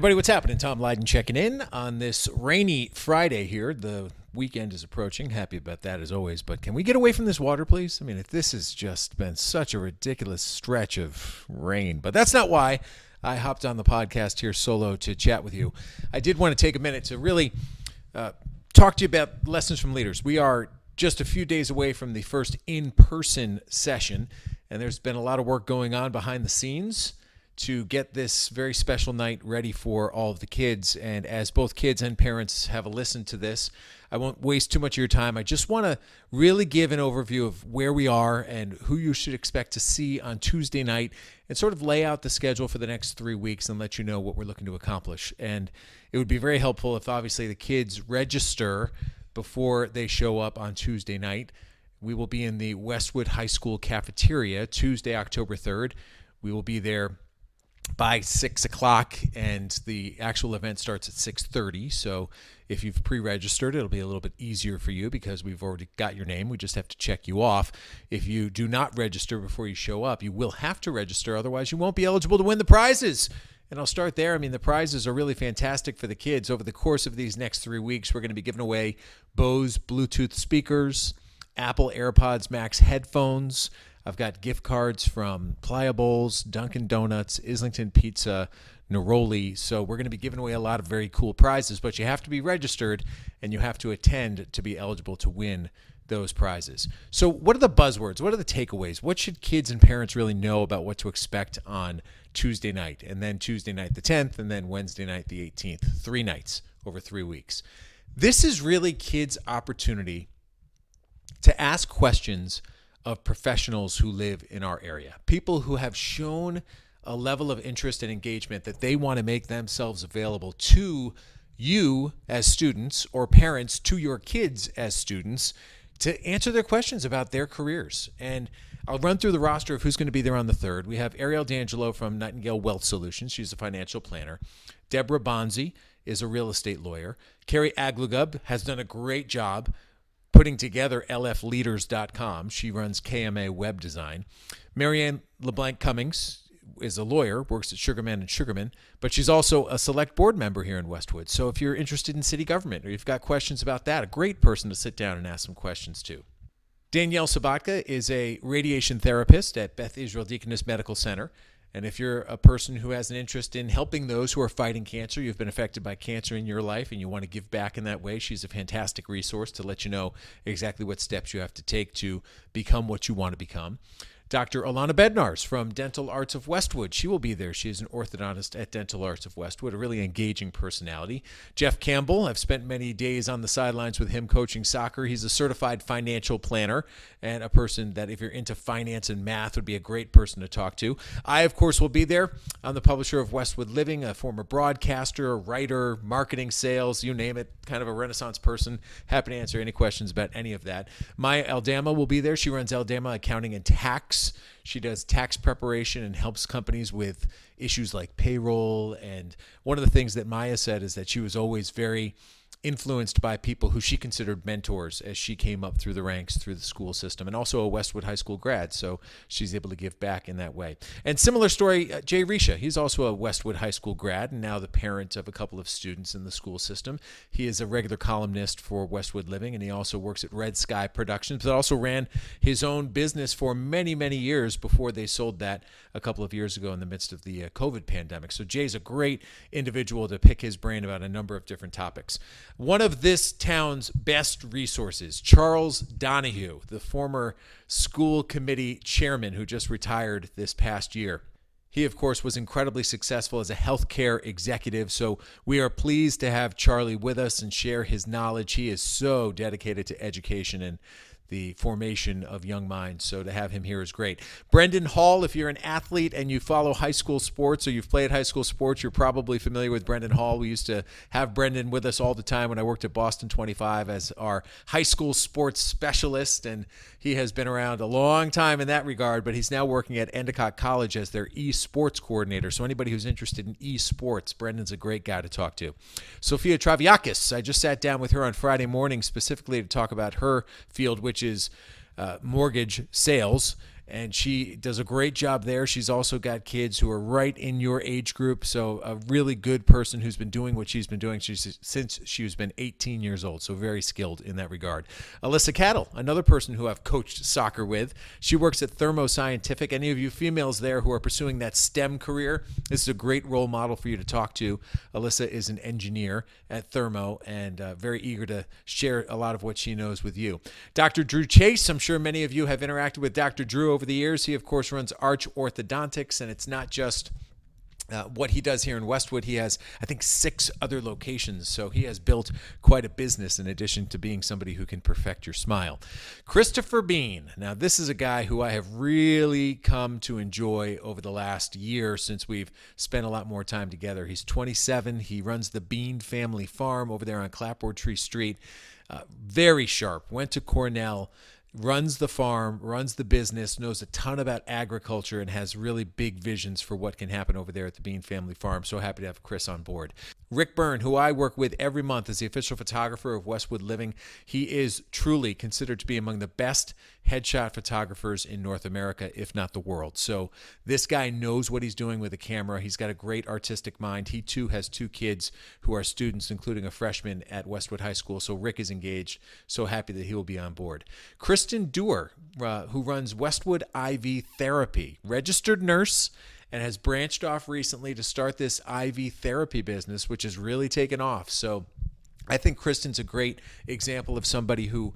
everybody, what's happening? Tom Leyden checking in on this rainy Friday here. The weekend is approaching. Happy about that as always. But can we get away from this water, please? I mean, this has just been such a ridiculous stretch of rain, but that's not why I hopped on the podcast here solo to chat with you. I did want to take a minute to really uh, talk to you about lessons from leaders. We are just a few days away from the first in person session, and there's been a lot of work going on behind the scenes to get this very special night ready for all of the kids. And as both kids and parents have listened to this, I won't waste too much of your time. I just want to really give an overview of where we are and who you should expect to see on Tuesday night and sort of lay out the schedule for the next three weeks and let you know what we're looking to accomplish. And it would be very helpful if obviously the kids register before they show up on Tuesday night. We will be in the Westwood High School cafeteria Tuesday, October 3rd. We will be there by six o'clock, and the actual event starts at six thirty. So if you've pre-registered, it'll be a little bit easier for you because we've already got your name. We just have to check you off. If you do not register before you show up, you will have to register. Otherwise, you won't be eligible to win the prizes. And I'll start there. I mean, the prizes are really fantastic for the kids. Over the course of these next three weeks, we're going to be giving away Bose Bluetooth speakers, Apple AirPods Max headphones. I've got gift cards from Pliables, Dunkin' Donuts, Islington Pizza, Neroli. So we're going to be giving away a lot of very cool prizes, but you have to be registered and you have to attend to be eligible to win those prizes. So, what are the buzzwords? What are the takeaways? What should kids and parents really know about what to expect on Tuesday night, and then Tuesday night the 10th, and then Wednesday night the 18th? Three nights over three weeks. This is really kids' opportunity to ask questions of professionals who live in our area, people who have shown a level of interest and engagement that they want to make themselves available to you as students or parents to your kids as students to answer their questions about their careers. And I'll run through the roster of who's going to be there on the third. We have Ariel D'Angelo from Nightingale Wealth Solutions. She's a financial planner. Deborah Bonzi is a real estate lawyer. Carrie Aglugub has done a great job putting together lfleaders.com. She runs KMA Web Design. Marianne LeBlanc Cummings is a lawyer, works at Sugarman and Sugarman, but she's also a select board member here in Westwood. So if you're interested in city government or you've got questions about that, a great person to sit down and ask some questions to. Danielle Sabatka is a radiation therapist at Beth Israel Deaconess Medical Center. And if you're a person who has an interest in helping those who are fighting cancer, you've been affected by cancer in your life, and you want to give back in that way, she's a fantastic resource to let you know exactly what steps you have to take to become what you want to become. Dr. Alana Bednars from Dental Arts of Westwood. She will be there. She is an orthodontist at Dental Arts of Westwood, a really engaging personality. Jeff Campbell, I've spent many days on the sidelines with him coaching soccer. He's a certified financial planner and a person that, if you're into finance and math, would be a great person to talk to. I, of course, will be there. I'm the publisher of Westwood Living, a former broadcaster, writer, marketing, sales, you name it, kind of a renaissance person. Happy to answer any questions about any of that. Maya Aldama will be there. She runs Aldama Accounting and Tax She does tax preparation and helps companies with issues like payroll. And one of the things that Maya said is that she was always very influenced by people who she considered mentors as she came up through the ranks through the school system and also a Westwood High School grad. So she's able to give back in that way. And similar story, uh, Jay Risha. He's also a Westwood High School grad and now the parent of a couple of students in the school system. He is a regular columnist for Westwood Living and he also works at Red Sky Productions, but also ran his own business for many, many years before they sold that a couple of years ago in the midst of the uh, COVID pandemic. So Jay's a great individual to pick his brain about a number of different topics. One of this town's best resources, Charles Donahue, the former school committee chairman who just retired this past year. He, of course, was incredibly successful as a healthcare executive. So we are pleased to have Charlie with us and share his knowledge. He is so dedicated to education and the formation of young minds. So to have him here is great. Brendan Hall, if you're an athlete and you follow high school sports or you've played high school sports, you're probably familiar with Brendan Hall. We used to have Brendan with us all the time when I worked at Boston 25 as our high school sports specialist. And he has been around a long time in that regard, but he's now working at Endicott College as their esports coordinator. So anybody who's interested in esports, Brendan's a great guy to talk to. Sophia Traviakis, I just sat down with her on Friday morning specifically to talk about her field, which which is uh, mortgage sales. And she does a great job there. She's also got kids who are right in your age group, so a really good person who's been doing what she's been doing she's, since she's been 18 years old. So very skilled in that regard. Alyssa Cattle, another person who I've coached soccer with. She works at Thermo Scientific. Any of you females there who are pursuing that STEM career, this is a great role model for you to talk to. Alyssa is an engineer at Thermo and uh, very eager to share a lot of what she knows with you. Dr. Drew Chase, I'm sure many of you have interacted with Dr. Drew over the years. He, of course, runs Arch Orthodontics, and it's not just uh, what he does here in Westwood, he has, I think, six other locations. So he has built quite a business in addition to being somebody who can perfect your smile. Christopher Bean. Now, this is a guy who I have really come to enjoy over the last year since we've spent a lot more time together. He's 27. He runs the Bean Family Farm over there on Clapboard Tree Street. Uh, very sharp. Went to Cornell runs the farm, runs the business, knows a ton about agriculture, and has really big visions for what can happen over there at the Bean Family Farm. So happy to have Chris on board. Rick Byrne, who I work with every month as the official photographer of Westwood Living, he is truly considered to be among the best headshot photographers in North America, if not the world. So this guy knows what he's doing with a camera. He's got a great artistic mind. He too has two kids who are students, including a freshman at Westwood High School. So Rick is engaged. So happy that he will be on board. Kristen Dewar, uh, who runs Westwood IV Therapy, registered nurse and has branched off recently to start this IV therapy business, which has really taken off. So I think Kristen's a great example of somebody who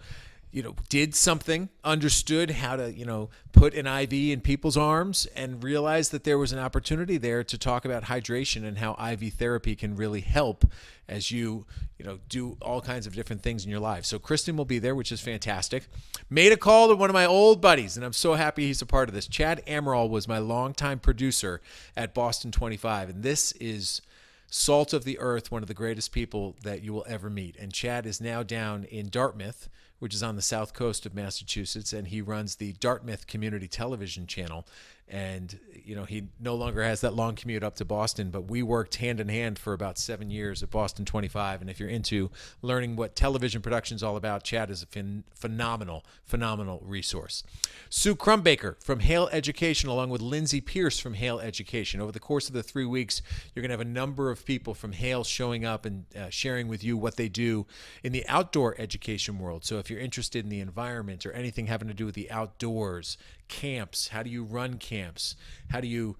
you know, did something, understood how to, you know, put an IV in people's arms and realized that there was an opportunity there to talk about hydration and how IV therapy can really help as you, you know, do all kinds of different things in your life. So Kristen will be there, which is fantastic. Made a call to one of my old buddies, and I'm so happy he's a part of this. Chad Amaral was my longtime producer at Boston 25, and this is salt of the earth, one of the greatest people that you will ever meet. And Chad is now down in Dartmouth which is on the south coast of Massachusetts, and he runs the Dartmouth Community Television Channel. And you know he no longer has that long commute up to Boston but we worked hand in hand for about 7 years at Boston 25 and if you're into learning what television production is all about Chad is a phen- phenomenal phenomenal resource. Sue Crumbaker from Hale Education along with Lindsay Pierce from Hale Education. Over the course of the 3 weeks you're going to have a number of people from Hale showing up and uh, sharing with you what they do in the outdoor education world. So if you're interested in the environment or anything having to do with the outdoors camps? How do you run camps? How do you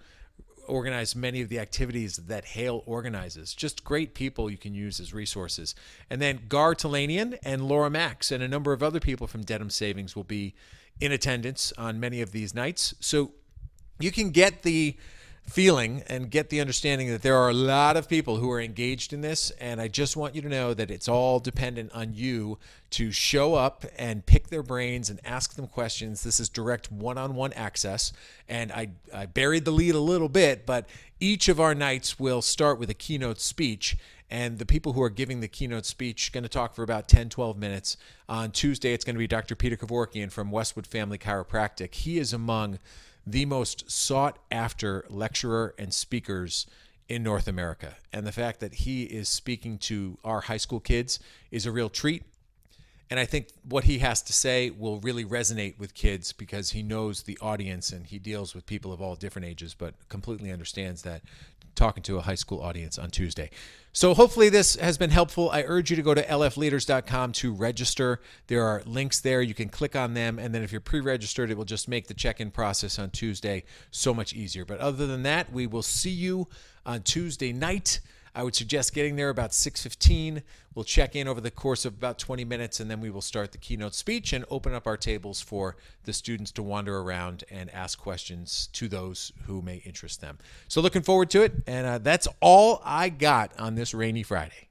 organize many of the activities that Hale organizes? Just great people you can use as resources. And then Gar Talanian and Laura Max and a number of other people from Dedham Savings will be in attendance on many of these nights. So you can get the feeling and get the understanding that there are a lot of people who are engaged in this. And I just want you to know that it's all dependent on you to show up and pick their brains and ask them questions. This is direct one on one access. And I, I buried the lead a little bit, but each of our nights will start with a keynote speech. And the people who are giving the keynote speech going to talk for about 10, 12 minutes. On Tuesday, it's going to be Dr. Peter Kevorkian from Westwood Family Chiropractic. He is among the most sought after lecturer and speakers in North America. And the fact that he is speaking to our high school kids is a real treat. And I think what he has to say will really resonate with kids because he knows the audience and he deals with people of all different ages, but completely understands that talking to a high school audience on Tuesday. So hopefully this has been helpful. I urge you to go to lfleaders.com to register. There are links there. You can click on them. And then if you're pre registered, it will just make the check in process on Tuesday so much easier. But other than that, we will see you on Tuesday night. I would suggest getting there about 6:15. We'll check in over the course of about 20 minutes and then we will start the keynote speech and open up our tables for the students to wander around and ask questions to those who may interest them. So looking forward to it and uh, that's all I got on this rainy Friday.